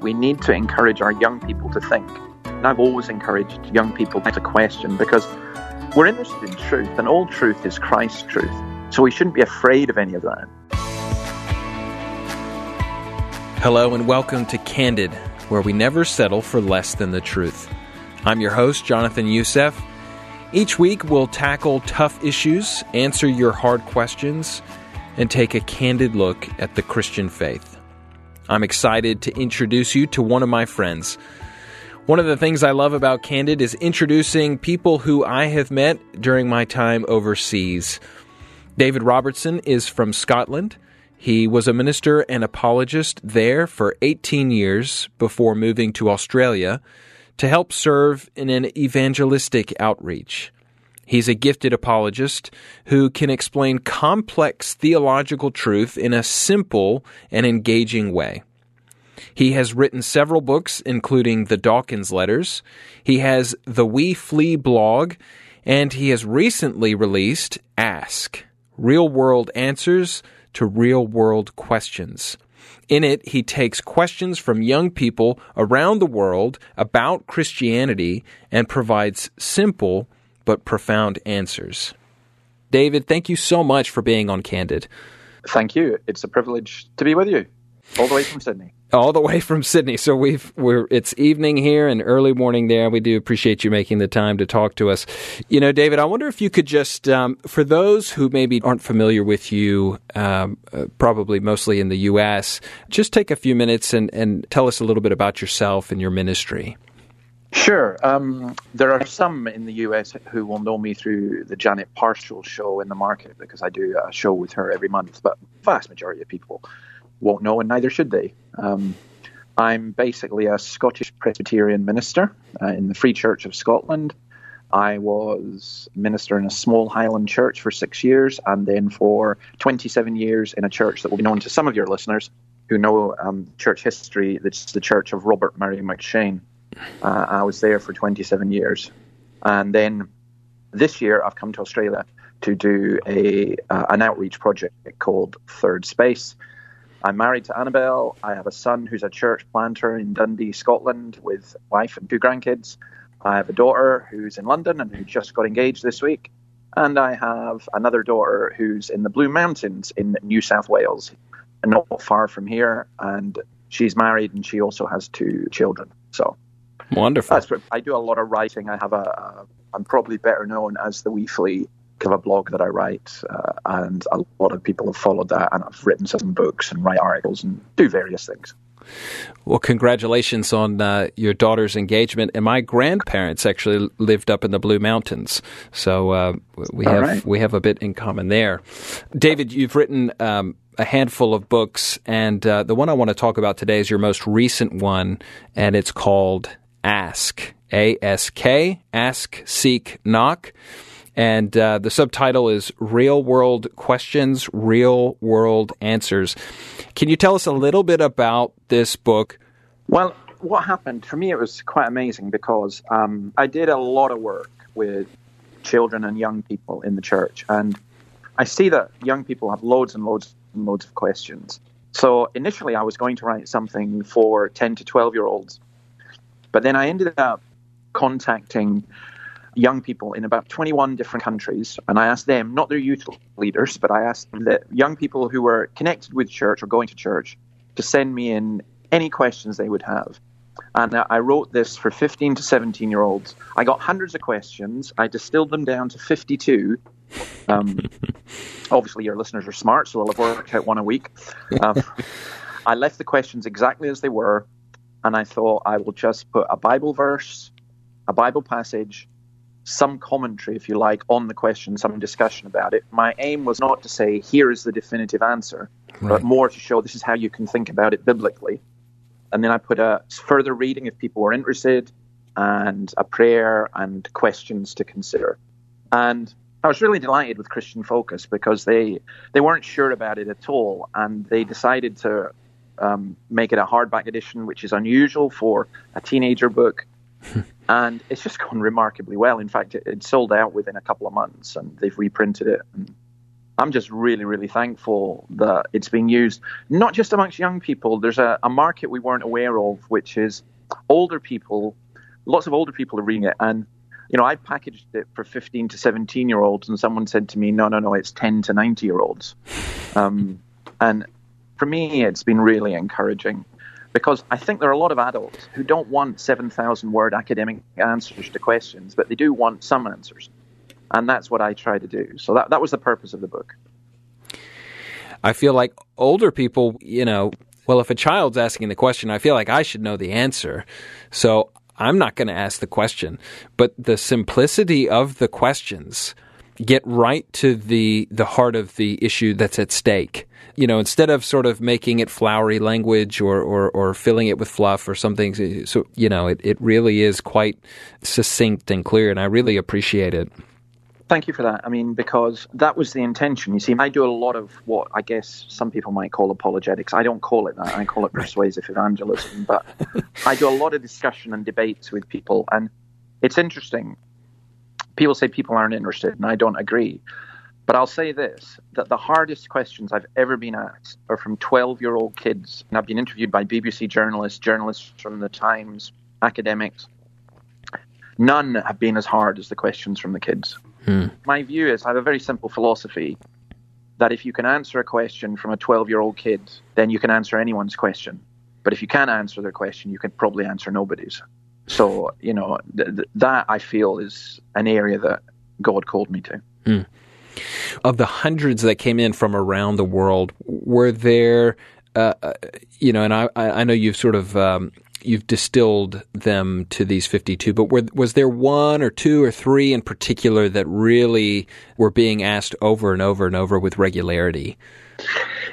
we need to encourage our young people to think. And I've always encouraged young people to question because we're interested in truth, and all truth is Christ's truth. So we shouldn't be afraid of any of that. Hello, and welcome to Candid, where we never settle for less than the truth. I'm your host, Jonathan Youssef. Each week, we'll tackle tough issues, answer your hard questions, and take a candid look at the Christian faith. I'm excited to introduce you to one of my friends. One of the things I love about Candid is introducing people who I have met during my time overseas. David Robertson is from Scotland. He was a minister and apologist there for 18 years before moving to Australia to help serve in an evangelistic outreach. He's a gifted apologist who can explain complex theological truth in a simple and engaging way. He has written several books, including the Dawkins Letters. He has the Wee Flea blog, and he has recently released Ask Real World Answers to Real World Questions. In it, he takes questions from young people around the world about Christianity and provides simple but profound answers. David, thank you so much for being on Candid. Thank you. It's a privilege to be with you, all the way from Sydney. All the way from Sydney. So we've we're it's evening here and early morning there. We do appreciate you making the time to talk to us. You know, David, I wonder if you could just um, for those who maybe aren't familiar with you, um, uh, probably mostly in the U.S., just take a few minutes and and tell us a little bit about yourself and your ministry. Sure. Um, there are some in the US who will know me through the Janet Parshall show in the market because I do a show with her every month, but vast majority of people won't know, and neither should they. Um, I'm basically a Scottish Presbyterian minister uh, in the Free Church of Scotland. I was minister in a small Highland church for six years, and then for 27 years in a church that will be known to some of your listeners who know um, church history. It's the Church of Robert Murray McCheyne. Uh, I was there for 27 years. And then this year, I've come to Australia to do a uh, an outreach project called Third Space. I'm married to Annabelle. I have a son who's a church planter in Dundee, Scotland, with wife and two grandkids. I have a daughter who's in London and who just got engaged this week. And I have another daughter who's in the Blue Mountains in New South Wales, not far from here. And she's married and she also has two children. So Wonderful. I do a lot of writing. I have a, I'm probably better known as the Wee Flea of a blog that I write, uh, and a lot of people have followed that, and I've written some books and write articles and do various things. Well, congratulations on uh, your daughter's engagement. And my grandparents actually lived up in the Blue Mountains, so uh, we All have right. we have a bit in common there. David, you've written um, a handful of books, and uh, the one I want to talk about today is your most recent one, and it's called Ask. A S K, Ask, Seek, Knock. And uh, the subtitle is Real World Questions, Real World Answers. Can you tell us a little bit about this book? Well, what happened for me, it was quite amazing because um, I did a lot of work with children and young people in the church. And I see that young people have loads and loads and loads of questions. So initially, I was going to write something for 10 to 12 year olds but then I ended up contacting young people in about 21 different countries, and I asked them, not their youth leaders, but I asked the young people who were connected with church or going to church, to send me in any questions they would have. And I wrote this for 15 to 17 year olds. I got hundreds of questions. I distilled them down to 52. Um, obviously, your listeners are smart, so they'll have worked out one a week. Um, I left the questions exactly as they were and I thought I will just put a Bible verse, a Bible passage, some commentary, if you like, on the question, some discussion about it. My aim was not to say, here is the definitive answer, right. but more to show this is how you can think about it biblically. And then I put a further reading if people were interested, and a prayer and questions to consider. And I was really delighted with Christian Focus because they they weren't sure about it at all, and they decided to um, make it a hardback edition, which is unusual for a teenager book. and it's just gone remarkably well. In fact, it, it, sold out within a couple of months, and they've reprinted it. And I'm just really, really thankful that it's being used not just amongst young people. There's a, a market we weren't aware of, which is older people. Lots of older people are reading it, and you know, I packaged it for 15 to 17 year olds, and someone said to me, "No, no, no, it's 10 to 90 year olds." Um, and for me, it's been really encouraging because I think there are a lot of adults who don't want 7,000 word academic answers to questions, but they do want some answers. And that's what I try to do. So that, that was the purpose of the book. I feel like older people, you know, well, if a child's asking the question, I feel like I should know the answer. So I'm not going to ask the question. But the simplicity of the questions get right to the the heart of the issue that's at stake. You know, instead of sort of making it flowery language or, or, or filling it with fluff or something. So, you know, it, it really is quite succinct and clear, and I really appreciate it. Thank you for that. I mean, because that was the intention. You see, I do a lot of what I guess some people might call apologetics. I don't call it that. I call it persuasive evangelism. But I do a lot of discussion and debates with people. And it's interesting. People say people aren't interested, and I don't agree. But I'll say this that the hardest questions I've ever been asked are from 12 year old kids. And I've been interviewed by BBC journalists, journalists from The Times, academics. None have been as hard as the questions from the kids. Hmm. My view is I have a very simple philosophy that if you can answer a question from a 12 year old kid, then you can answer anyone's question. But if you can't answer their question, you can probably answer nobody's. So, you know, th- th- that I feel is an area that God called me to. Hmm. Of the hundreds that came in from around the world, were there, uh, uh you know, and I, I know you've sort of um, you've distilled them to these 52, but were, was there one or two or three in particular that really were being asked over and over and over with regularity?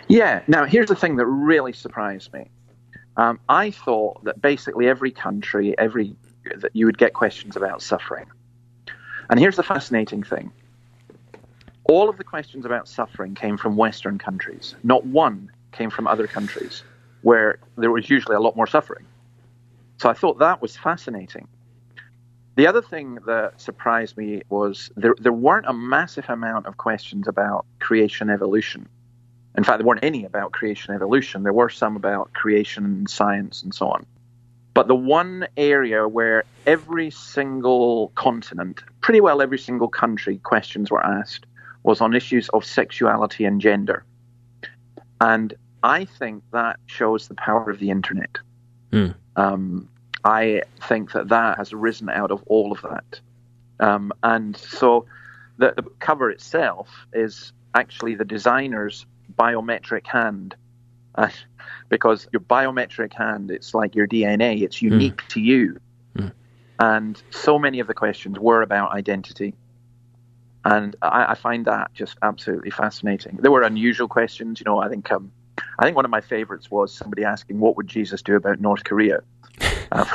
Yeah. Now, here's the thing that really surprised me. Um, I thought that basically every country, every that you would get questions about suffering. And here's the fascinating thing. All of the questions about suffering came from Western countries. Not one came from other countries where there was usually a lot more suffering. So I thought that was fascinating. The other thing that surprised me was there, there weren't a massive amount of questions about creation evolution. In fact, there weren't any about creation evolution. There were some about creation and science and so on. But the one area where every single continent, pretty well every single country, questions were asked was on issues of sexuality and gender. And I think that shows the power of the internet. Mm. Um, I think that that has arisen out of all of that. Um, and so the, the, cover itself is actually the designer's biometric hand. Uh, because your biometric hand, it's like your DNA, it's hmm. unique mm. to you. Mm. And so many of the questions were about identity. And I, I, find that just absolutely fascinating. There were unusual questions. You know, I think um, I think one of my favorites was somebody asking, "What would Jesus do about North Korea?" Um,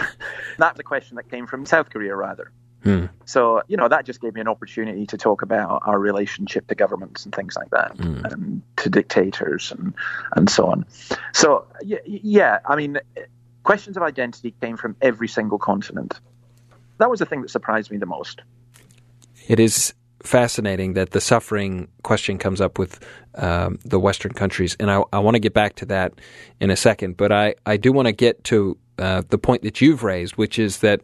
that's a question that came from South Korea, rather. Hmm. So, you know, that just gave me an opportunity to talk about our relationship to governments and things like that, hmm. and to dictators and, and so on. So, yeah, yeah, I mean, questions of identity came from every single continent. That was the thing that surprised me the most. It is fascinating that the suffering question comes up with um, the Western countries, and I, I want to get back to that in a second. But I, I do want to get to uh, the point that you've raised, which is that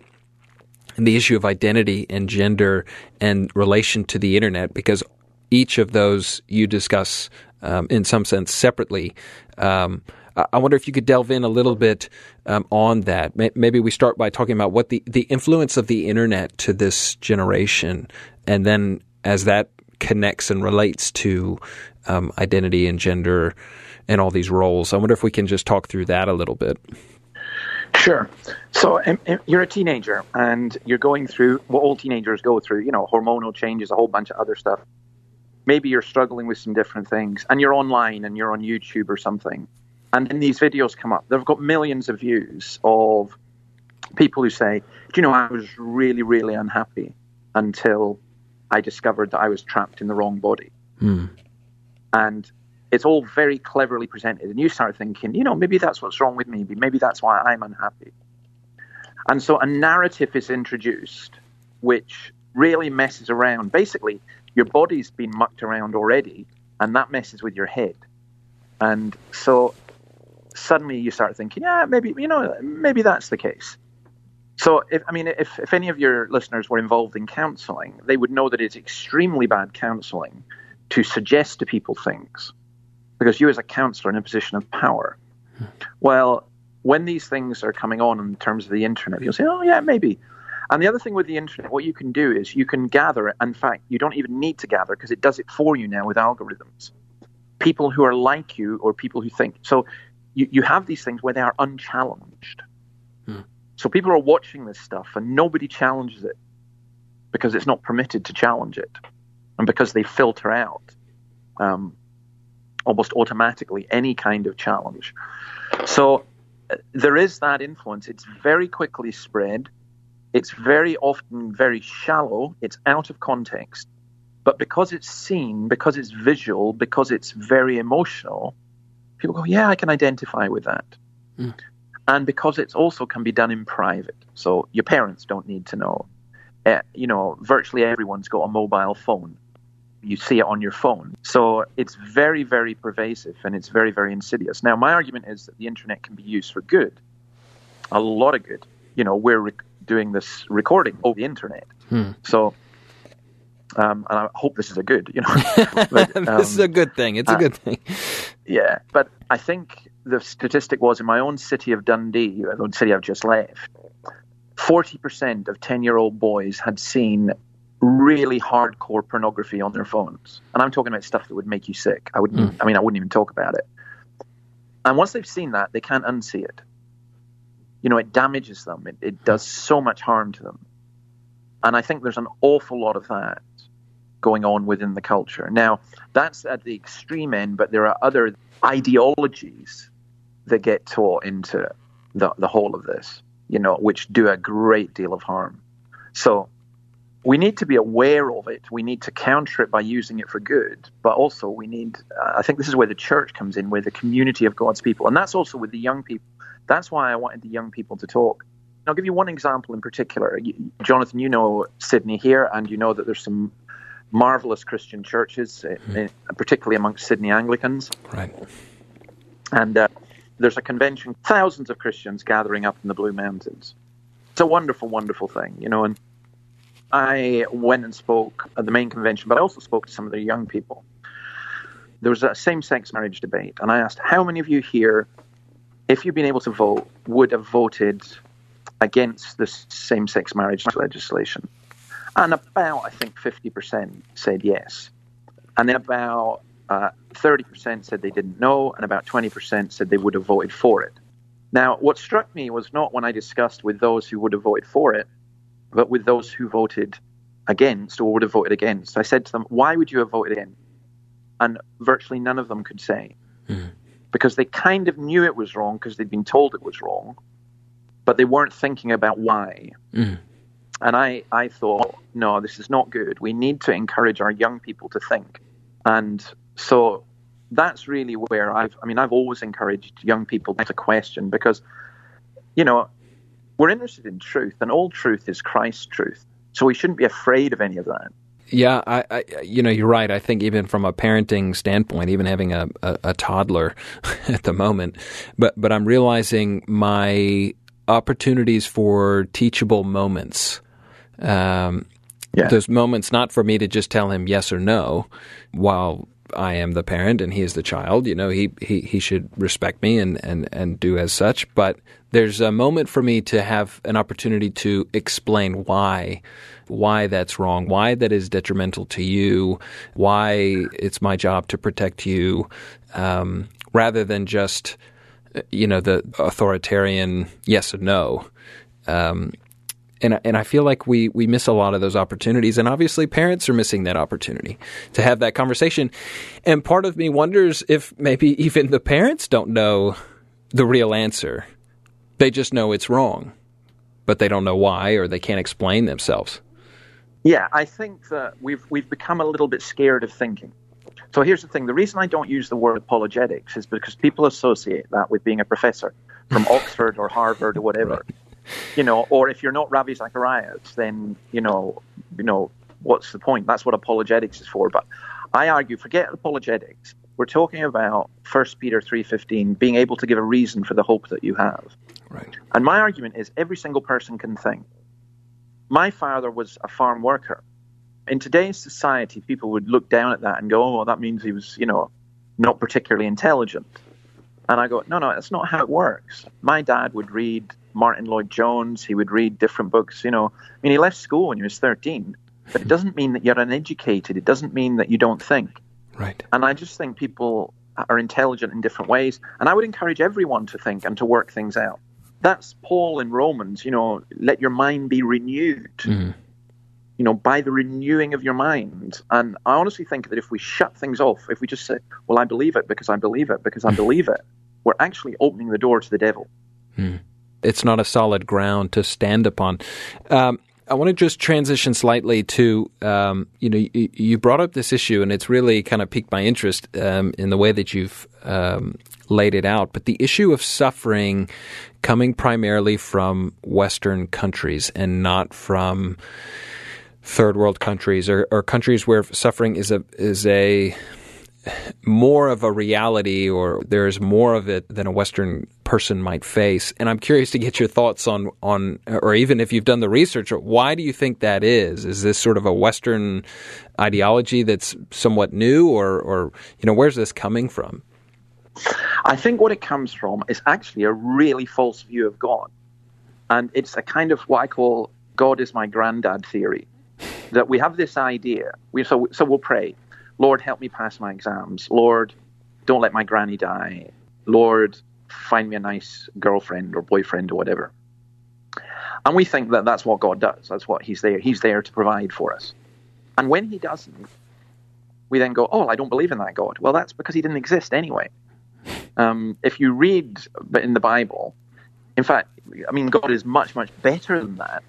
the issue of identity and gender and relation to the internet, because each of those you discuss um, in some sense separately. Um, I wonder if you could delve in a little bit um, on that. Maybe we start by talking about what the, the influence of the internet to this generation, and then as that connects and relates to um, identity and gender and all these roles. I wonder if we can just talk through that a little bit. Sure. So um, you're a teenager and you're going through what all teenagers go through, you know, hormonal changes, a whole bunch of other stuff. Maybe you're struggling with some different things and you're online and you're on YouTube or something. And then these videos come up. They've got millions of views of people who say, Do you know, I was really, really unhappy until I discovered that I was trapped in the wrong body. Hmm. And it's all very cleverly presented. And you start thinking, you know, maybe that's what's wrong with me. Maybe that's why I'm unhappy. And so a narrative is introduced which really messes around. Basically, your body's been mucked around already and that messes with your head. And so suddenly you start thinking, yeah, maybe you know, maybe that's the case. So, if, I mean, if, if any of your listeners were involved in counseling, they would know that it's extremely bad counseling to suggest to people things because you, as a counselor, are in a position of power. Well, when these things are coming on in terms of the internet, you'll say, oh, yeah, maybe. And the other thing with the internet, what you can do is you can gather. In fact, you don't even need to gather because it does it for you now with algorithms. People who are like you or people who think. So you, you have these things where they are unchallenged. Hmm. So people are watching this stuff and nobody challenges it because it's not permitted to challenge it and because they filter out um, almost automatically any kind of challenge. So uh, there is that influence. It's very quickly spread. It's very often very shallow. It's out of context. But because it's seen, because it's visual, because it's very emotional, people go, yeah, I can identify with that. Mm. And because it also can be done in private. So your parents don't need to know. Uh, you know, virtually everyone's got a mobile phone. You see it on your phone. So it's very, very pervasive and it's very, very insidious. Now, my argument is that the internet can be used for good, a lot of good. You know, we're rec- doing this recording over the internet. Hmm. So um, and I hope this is a good, you know. but, um, this is a good thing. It's a uh, good thing. Yeah, but I think the statistic was in my own city of Dundee, the city I've just left, 40% of 10 year old boys had seen really hardcore pornography on their phones. And I'm talking about stuff that would make you sick. I wouldn't, mm. I mean, I wouldn't even talk about it. And once they've seen that, they can't unsee it. You know, it damages them, it, it does so much harm to them. And I think there's an awful lot of that going on within the culture. Now, that's at the extreme end, but there are other ideologies that get taught into the, the whole of this, you know, which do a great deal of harm. So we need to be aware of it. We need to counter it by using it for good, but also we need, uh, I think this is where the church comes in, where the community of God's people, and that's also with the young people. That's why I wanted the young people to talk. I'll give you one example in particular. Jonathan, you know Sydney here, and you know that there's some marvelous Christian churches, mm. particularly amongst Sydney Anglicans. Right. And uh, there's a convention, thousands of Christians gathering up in the Blue Mountains. It's a wonderful, wonderful thing, you know. And I went and spoke at the main convention, but I also spoke to some of the young people. There was a same sex marriage debate, and I asked, How many of you here, if you'd been able to vote, would have voted against this same sex marriage legislation? And about, I think, 50% said yes. And then about uh, 30% said they didn't know, and about 20% said they would have voted for it. Now, what struck me was not when I discussed with those who would have voted for it, but with those who voted against or would have voted against. I said to them, Why would you have voted against? And virtually none of them could say. Mm. Because they kind of knew it was wrong because they'd been told it was wrong, but they weren't thinking about why. Mm. And I, I thought, no, this is not good. We need to encourage our young people to think. And so that's really where I've, I mean, I've always encouraged young people to question because, you know, we're interested in truth and all truth is Christ's truth. So we shouldn't be afraid of any of that. Yeah, I, I, you know, you're right. I think even from a parenting standpoint, even having a, a, a toddler at the moment, but but I'm realizing my opportunities for teachable moments um, yeah. Those moments not for me to just tell him yes or no while I am the parent and he is the child. You know, he, he, he should respect me and, and, and do as such. But there's a moment for me to have an opportunity to explain why why that's wrong, why that is detrimental to you, why it's my job to protect you, um, rather than just you know the authoritarian yes or no. Um, and and I feel like we we miss a lot of those opportunities, and obviously parents are missing that opportunity to have that conversation. And part of me wonders if maybe even the parents don't know the real answer; they just know it's wrong, but they don't know why or they can't explain themselves. Yeah, I think that we've we've become a little bit scared of thinking. So here's the thing: the reason I don't use the word apologetics is because people associate that with being a professor from Oxford or Harvard or whatever. Right you know, or if you're not Ravi Zacharias, then you know, you know, what's the point? That's what apologetics is for. But I argue, forget apologetics. We're talking about 1 Peter 3.15, being able to give a reason for the hope that you have. Right. And my argument is every single person can think. My father was a farm worker. In today's society, people would look down at that and go, oh, well, that means he was, you know, not particularly intelligent. And I go, no, no, that's not how it works. My dad would read Martyn Lloyd-Jones. He would read different books. You know, I mean, he left school when he was 13, but it doesn't mean that you're uneducated. It doesn't mean that you don't think. Right. And I just think people are intelligent in different ways. And I would encourage everyone to think and to work things out. That's Paul in Romans, you know, let your mind be renewed. Mm. You know, by the renewing of your mind. And I honestly think that if we shut things off, if we just say, well, I believe it because I believe it because I believe it, we're actually opening the door to the devil. Mm. It's not a solid ground to stand upon. Um, I want to just transition slightly to, um, you know, you, you, brought up this issue, and it's really kind of piqued my interest um, in the way that you've um, laid it out. But the issue of suffering coming primarily from Western countries and not from third world countries or, or countries where suffering is a is a more of a reality or there's more of it than a Western person might face. And I'm curious to get your thoughts on, on, or even if you've done the research, why do you think that is? Is this sort of a Western ideology that's somewhat new or, or, you know, where's this coming from? I think what it comes from is actually a really false view of God. And it's a kind of what I call God is my granddad theory. That we have this idea, we, so, so we'll pray, Lord, help me pass my exams. Lord, don't let my granny die. Lord, find me a nice girlfriend or boyfriend or whatever. And we think that that's what God does. That's what He's there. He's there to provide for us. And when He doesn't, we then go, "Oh, I don't believe in that God." Well, that's because He didn't exist anyway. Um, if you read in the Bible, in fact, I mean, God is much, much better than that.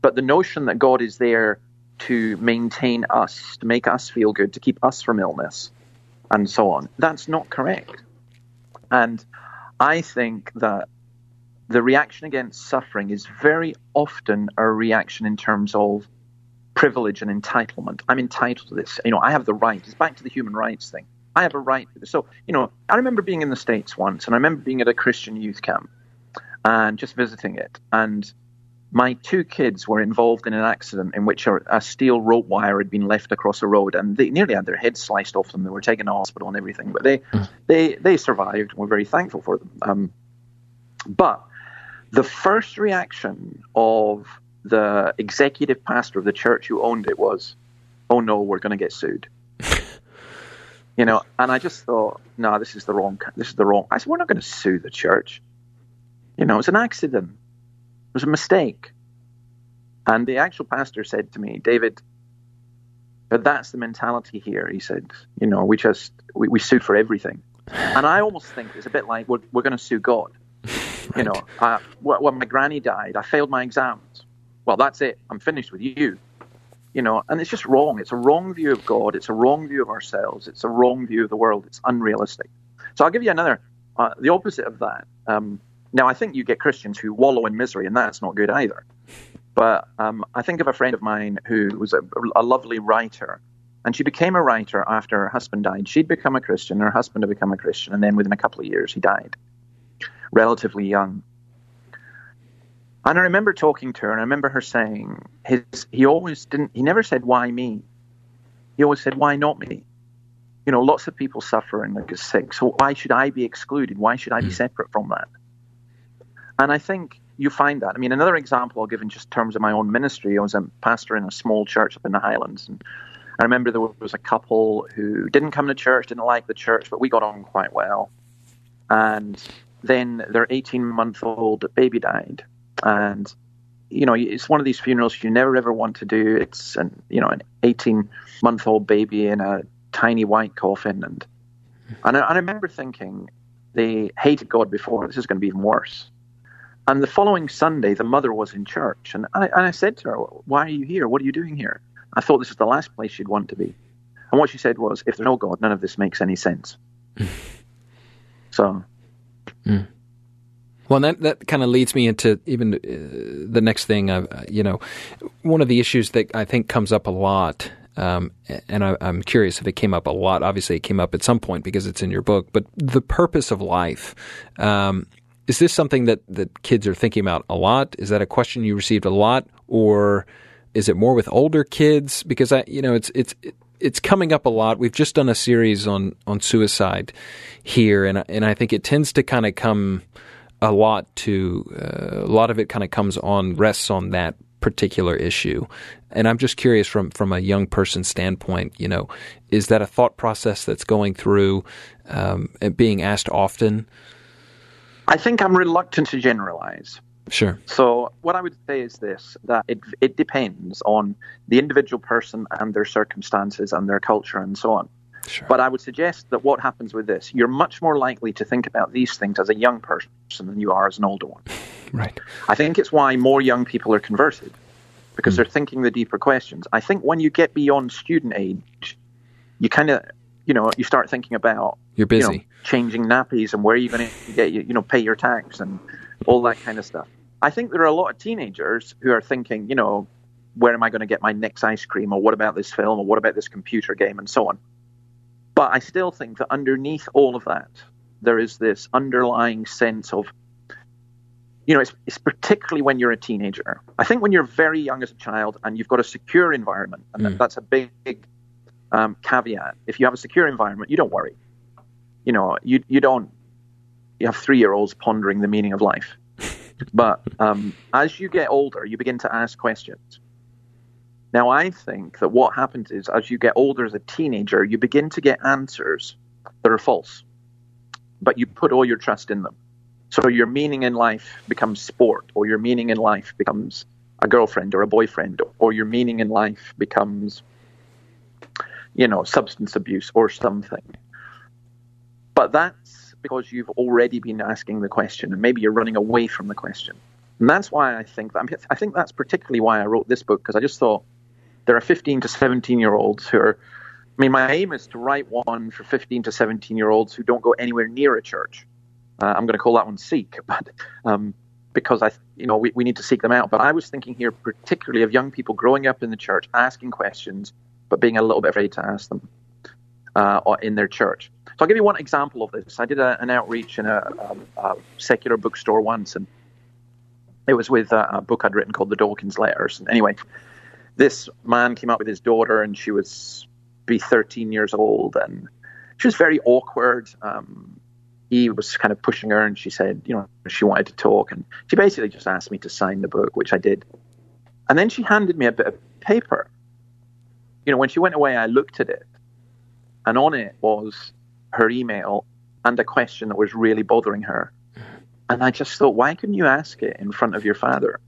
But the notion that God is there to maintain us, to make us feel good, to keep us from illness, and so on. That's not correct. And I think that the reaction against suffering is very often a reaction in terms of privilege and entitlement. I'm entitled to this. You know, I have the right. It's back to the human rights thing. I have a right. So, you know, I remember being in the States once, and I remember being at a Christian youth camp and just visiting it. And my two kids were involved in an accident in which a, a, steel rope wire had been left across a road, and they nearly had their heads sliced off them. They were taken to hospital and everything, but they mm. they they survived. and We're very thankful for them. Um, but the first reaction of the executive pastor of the church who owned it was, "Oh no, we're going to get sued." you know, and I just thought, no, this is the wrong. This is the wrong. I said, we're not going to sue the church. You know, it's an accident was a mistake. And the actual pastor said to me, David, but that's the mentality here. He said, you know, we just, we, we sue for everything. And I almost think it's a bit like we're, we're going to sue God. Right. You know, uh, when my granny died, I failed my exams. Well, that's it. I'm finished with you. You know, and it's just wrong. It's a wrong view of God. It's a wrong view of ourselves. It's a wrong view of the world. It's unrealistic. So I'll give you another, uh, the opposite of that. Um, now, I think you get Christians who wallow in misery, and that's not good either. But um, I think of a friend of mine who was a, a, lovely writer, and she became a writer after her husband died. She'd become a Christian, her husband had become a Christian, and then within a couple of years, he died, relatively young. And I remember talking to her, and I remember her saying, his, he always didn't, he never said, why me? He always said, why not me? You know, lots of people suffer and get sick, so why should I be excluded? Why should I be hmm. separate from that? And I think you find that. I mean, another example I'll give in just terms of my own ministry. I was a pastor in a small church up in the Highlands, and I remember there was a couple who didn't come to church, didn't like the church, but we got on quite well. And then their 18 month old baby died, and you know, it's one of these funerals you never ever want to do. It's an you know an 18 month old baby in a tiny white coffin, and and I, and I remember thinking they hated God before. This is going to be even worse. And the following Sunday, the mother was in church. And I, and I said to her, Why are you here? What are you doing here? I thought this was the last place she'd want to be. And what she said was, If there's no God, none of this makes any sense. so. Mm. Well, that that kind of leads me into even uh, the next thing. Uh, you know, one of the issues that I think comes up a lot um, and I, am curious if it came up a lot. Obviously, it came up at some point because it's in your book. But the purpose of life. Um, is this something that, that kids are thinking about a lot? Is that a question you received a lot, or is it more with older kids? Because I, you know, it's it's it's coming up a lot. We've just done a series on on suicide here, and and I think it tends to kind of come a lot to uh, a lot of it kind of comes on rests on that particular issue. And I'm just curious from from a young person's standpoint, you know, is that a thought process that's going through um, and being asked often? I think I'm reluctant to generalize. Sure. So what I would say is this: that it it depends on the individual person and their circumstances and their culture and so on. Sure. But I would suggest that what happens with this, you're much more likely to think about these things as a young person than you are as an older one. Right. I think it's why more young people are converted because mm. they're thinking the deeper questions. I think when you get beyond student age, you kind of, you know, you start thinking about you're busy you know, changing nappies and where are you going to get, you know, pay your tax and all that kind of stuff. I think there are a lot of teenagers who are thinking, you know, where am I going to get my next ice cream or what about this film or what about this computer game and so on. But I still think that underneath all of that, there is this underlying sense of, you know, it's, it's, particularly when you're a teenager. I think when you're very young as a child and you've got a secure environment, and mm. that's a big, big um, caveat. If you have a secure environment, you don't worry. You know, you you don't. You have three year olds pondering the meaning of life. but um, as you get older, you begin to ask questions. Now, I think that what happens is as you get older as a teenager, you begin to get answers that are false, but you put all your trust in them. So your meaning in life becomes sport, or your meaning in life becomes a girlfriend or a boyfriend, or your meaning in life becomes, you know, substance abuse or something. But that's because you've already been asking the question, and maybe you're running away from the question. And that's why I think that, I think that's particularly why I wrote this book because I just thought there are 15 to 17 year olds who are. I mean, my aim is to write one for 15 to 17 year olds who don't go anywhere near a church. Uh, I'm going to call that one seek, but um, because I, you know, we, we need to seek them out. But I was thinking here particularly of young people growing up in the church, asking questions, but being a little bit afraid to ask them uh, in their church. So I'll give you one example of this. I did a, an outreach in a, a, a, secular bookstore once, and it was with a, a book I'd written called The Dawkins Letters. And anyway, this man came up with his daughter, and she was be 13 years old, and she was very awkward. Um, he was kind of pushing her, and she said, you know, she wanted to talk, and she basically just asked me to sign the book, which I did. And then she handed me a bit of paper. You know, when she went away, I looked at it, and on it was her email and a question that was really bothering her. And I just thought, why couldn't you ask it in front of your father?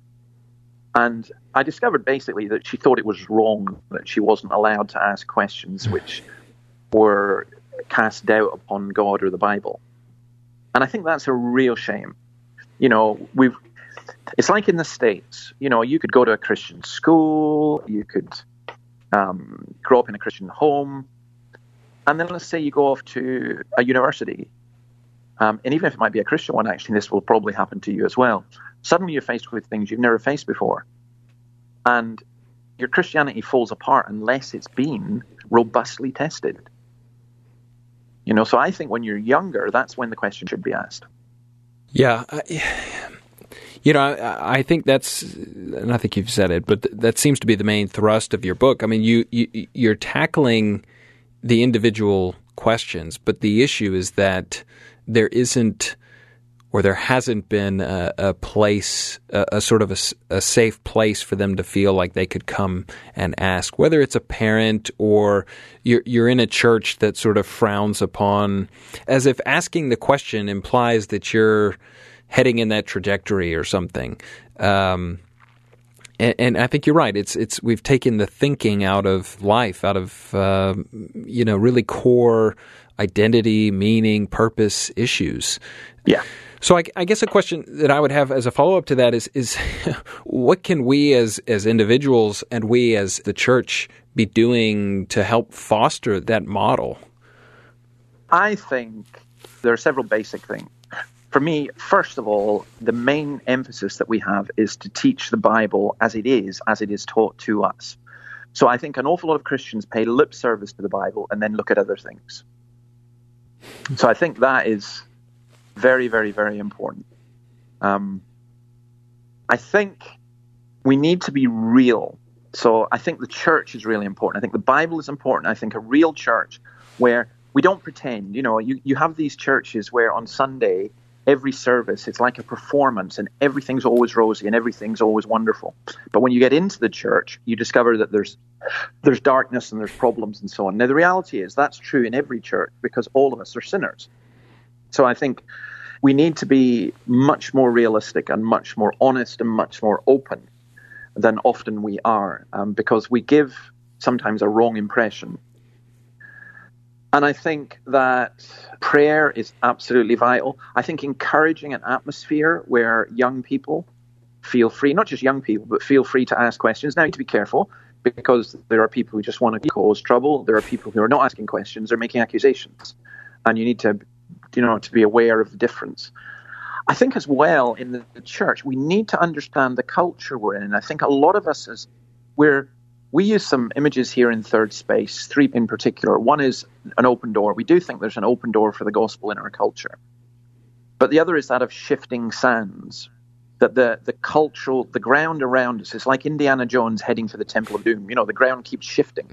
And I discovered basically that she thought it was wrong that she wasn't allowed to ask questions which were cast doubt upon God or the Bible. And I think that's a real shame. You know, we've it's like in the States, you know, you could go to a Christian school, you could um, grow up in a Christian home, and then let's say you go off to a university, um, and even if it might be a Christian one, actually, this will probably happen to you as well suddenly you're faced with things you've never faced before. And your Christianity falls apart unless it's been robustly tested. You know, so I think when you're younger, that's when the question should be asked. Yeah. I, you know, I, think that's, and I think you've said it, but th- that seems to be the main thrust of your book. I mean, you, you you're tackling the individual questions, but the issue is that there isn't or there hasn't been a, a place, a, a, sort of a, a, safe place for them to feel like they could come and ask, whether it's a parent or you're, you're in a church that sort of frowns upon, as if asking the question implies that you're heading in that trajectory or something. Um, and, and, I think you're right. It's it's we've taken the thinking out of life, out of uh, you know really core identity, meaning, purpose issues. Yeah. So I, I, guess a question that I would have as a follow up to that is is what can we as as individuals and we as the church be doing to help foster that model? I think there are several basic things. For me, first of all, the main emphasis that we have is to teach the Bible as it is, as it is taught to us. So I think an awful lot of Christians pay lip service to the Bible and then look at other things. So I think that is very, very, very important. Um, I think we need to be real. So I think the church is really important. I think the Bible is important. I think a real church where we don't pretend. You know, you, you have these churches where on Sunday, every service, it's like a performance and everything's always rosy and everything's always wonderful. But when you get into the church, you discover that there's there's darkness and there's problems and so on. Now the reality is that's true in every church because all of us are sinners. So I think we need to be much more realistic and much more honest and much more open than often we are um, because we give sometimes a wrong impression. And I think that prayer is absolutely vital. I think encouraging an atmosphere where young people feel free, not just young people, but feel free to ask questions. Now, you need to be careful because there are people who just want to cause trouble. There are people who are not asking questions, they're making accusations. And you need to you know, to be aware of the difference. I think as well in the church, we need to understand the culture we're in. I think a lot of us as we're we use some images here in third space, three in particular. One is an open door. We do think there's an open door for the gospel in our culture. But the other is that of shifting sands. That the, the cultural, the ground around us is like Indiana Jones heading for the Temple of Doom. You know, the ground keeps shifting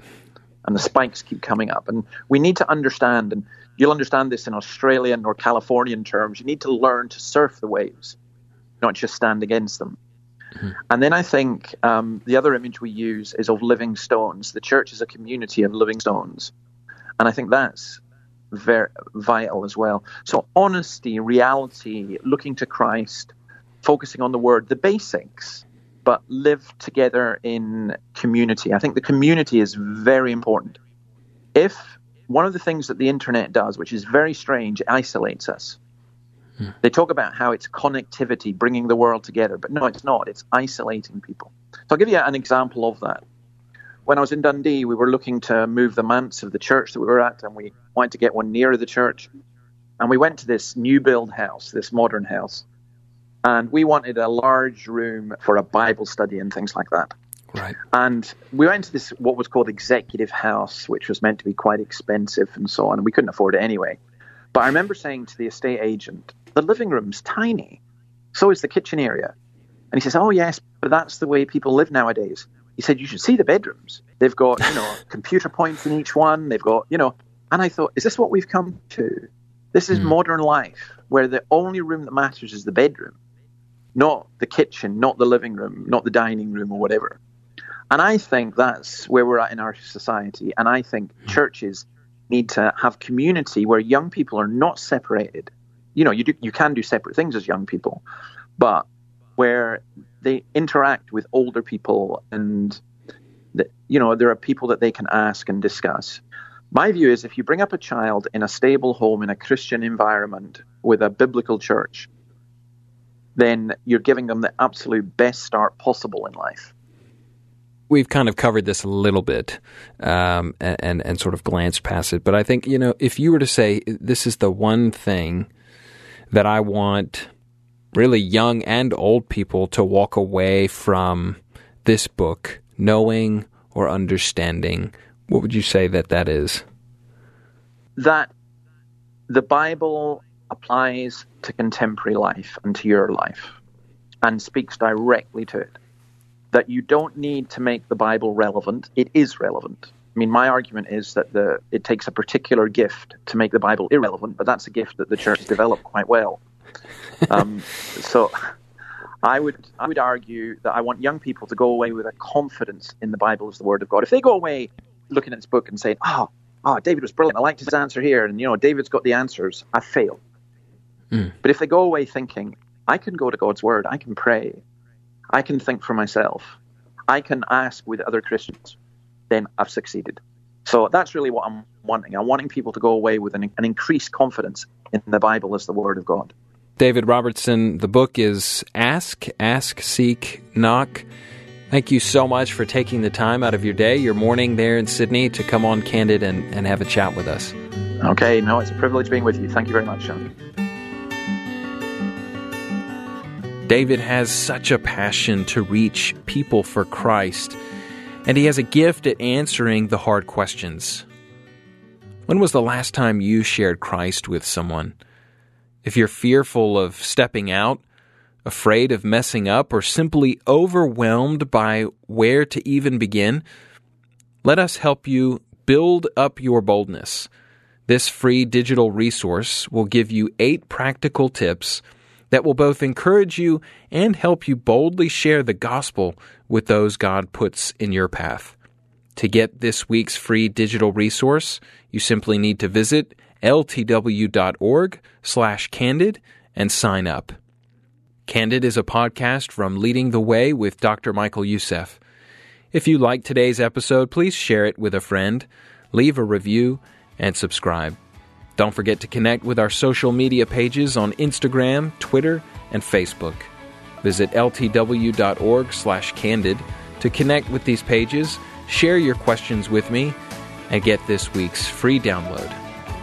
and the spikes keep coming up. And we need to understand, and you'll understand this in Australian or Californian terms, you need to learn to surf the waves, not just stand against them. Mm-hmm. And then I think um, the other image we use is of living stones. The church is a community of living stones. And I think that's very vital as well. So, honesty, reality, looking to Christ, focusing on the word, the basics but live together in community. I think the community is very important. If one of the things that the internet does, which is very strange, isolates us. They talk about how it's connectivity, bringing the world together, but no, it's not. It's isolating people. So I'll give you an example of that. When I was in Dundee, we were looking to move the manse of the church that we were at, and we wanted to get one nearer the church. And we went to this new build house, this modern house and we wanted a large room for a Bible study and things like that. Right. And we went to this what was called executive house, which was meant to be quite expensive and so on, and we couldn't afford it anyway. But I remember saying to the estate agent, "The living room's tiny, so is the kitchen area." And he says, "Oh yes, but that's the way people live nowadays." He said, "You should see the bedrooms. They've got you know computer points in each one. They've got you know." And I thought, "Is this what we've come to? This is mm. modern life, where the only room that matters is the bedroom." not the kitchen, not the living room, not the dining room or whatever. And I think that's where we're at in our society. And I think churches need to have community where young people are not separated. You know, you do, you can do separate things as young people, but where they interact with older people and that you know there are people that they can ask and discuss. My view is if you bring up a child in a stable home in a Christian environment with a biblical church, then you're giving them the absolute best start possible in life. We've kind of covered this a little bit um, and, and, and sort of glanced past it, but I think you know if you were to say this is the one thing that I want really young and old people to walk away from this book knowing or understanding, what would you say that that is? That the Bible applies to contemporary life and to your life and speaks directly to it. That you don't need to make the Bible relevant, it is relevant. I mean, my argument is that the, it takes a particular gift to make the Bible irrelevant, but that's a gift that the church has developed quite well. Um, so I would, I would argue that I want young people to go away with a confidence in the Bible as the Word of God. If they go away looking at this book and saying, oh, oh, David was brilliant, I liked his answer here, and, you know, David's got the answers, I fail. Mm. But if they go away thinking, I can go to God's word, I can pray, I can think for myself, I can ask with other Christians, then I've succeeded. So that's really what I'm wanting. I'm wanting people to go away with an, an increased confidence in the Bible as the Word of God. David Robertson, the book is Ask, Ask, Seek, Knock. Thank you so much for taking the time out of your day, your morning there in Sydney, to come on Candid and, and have a chat with us. Okay, no, it's a privilege being with you. Thank you very much, Sean. David has such a passion to reach people for Christ. And He has a gift at answering the hard questions. When was the last time you shared Christ with someone? If you're fearful of stepping out, afraid of messing up, or simply overwhelmed by where to even begin, let us help you build up your boldness. This free digital resource will give you eight practical tips that will both encourage you and help you boldly share the gospel with those God puts in your path. To get this week's free digital resource, you simply need to visit ltw.org slash candid and sign up. Candid is a podcast from Leading the Way with Dr. Michael Youssef. If you like today's episode, please share it with a friend, leave a review, and subscribe. Don't forget to connect with our social media pages on Instagram, Twitter, and Facebook. Visit ltw.org/candid to connect with these pages, share your questions with me, and get this week's free download.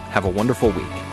Have a wonderful week.